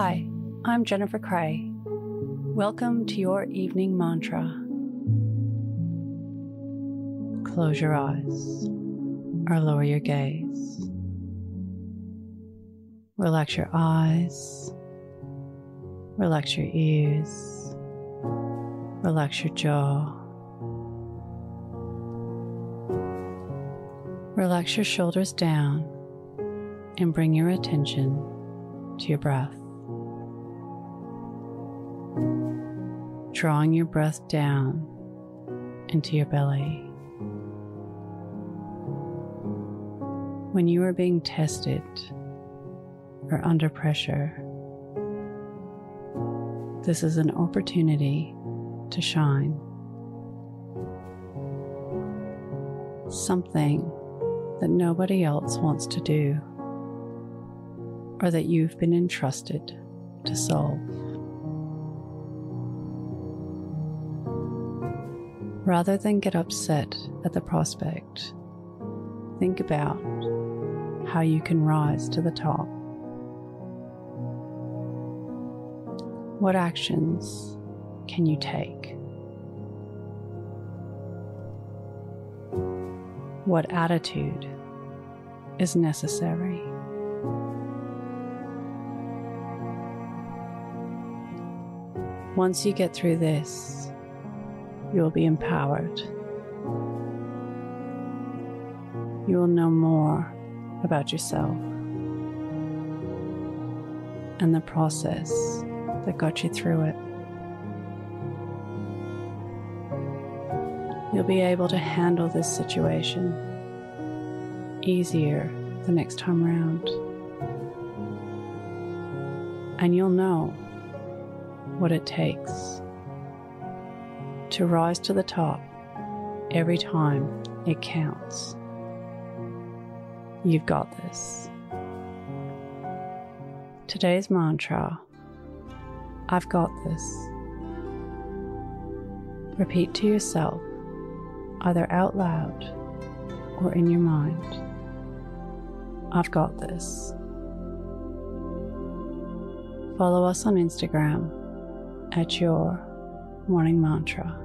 Hi, I'm Jennifer Cray. Welcome to your evening mantra. Close your eyes or lower your gaze. Relax your eyes, relax your ears, relax your jaw. Relax your shoulders down and bring your attention to your breath. Drawing your breath down into your belly. When you are being tested or under pressure, this is an opportunity to shine. Something that nobody else wants to do or that you've been entrusted to solve. Rather than get upset at the prospect, think about how you can rise to the top. What actions can you take? What attitude is necessary? Once you get through this, you will be empowered. You will know more about yourself and the process that got you through it. You'll be able to handle this situation easier the next time around. And you'll know what it takes to rise to the top every time it counts. You've got this. Today's mantra I've got this. Repeat to yourself, either out loud or in your mind I've got this. Follow us on Instagram at your morning mantra.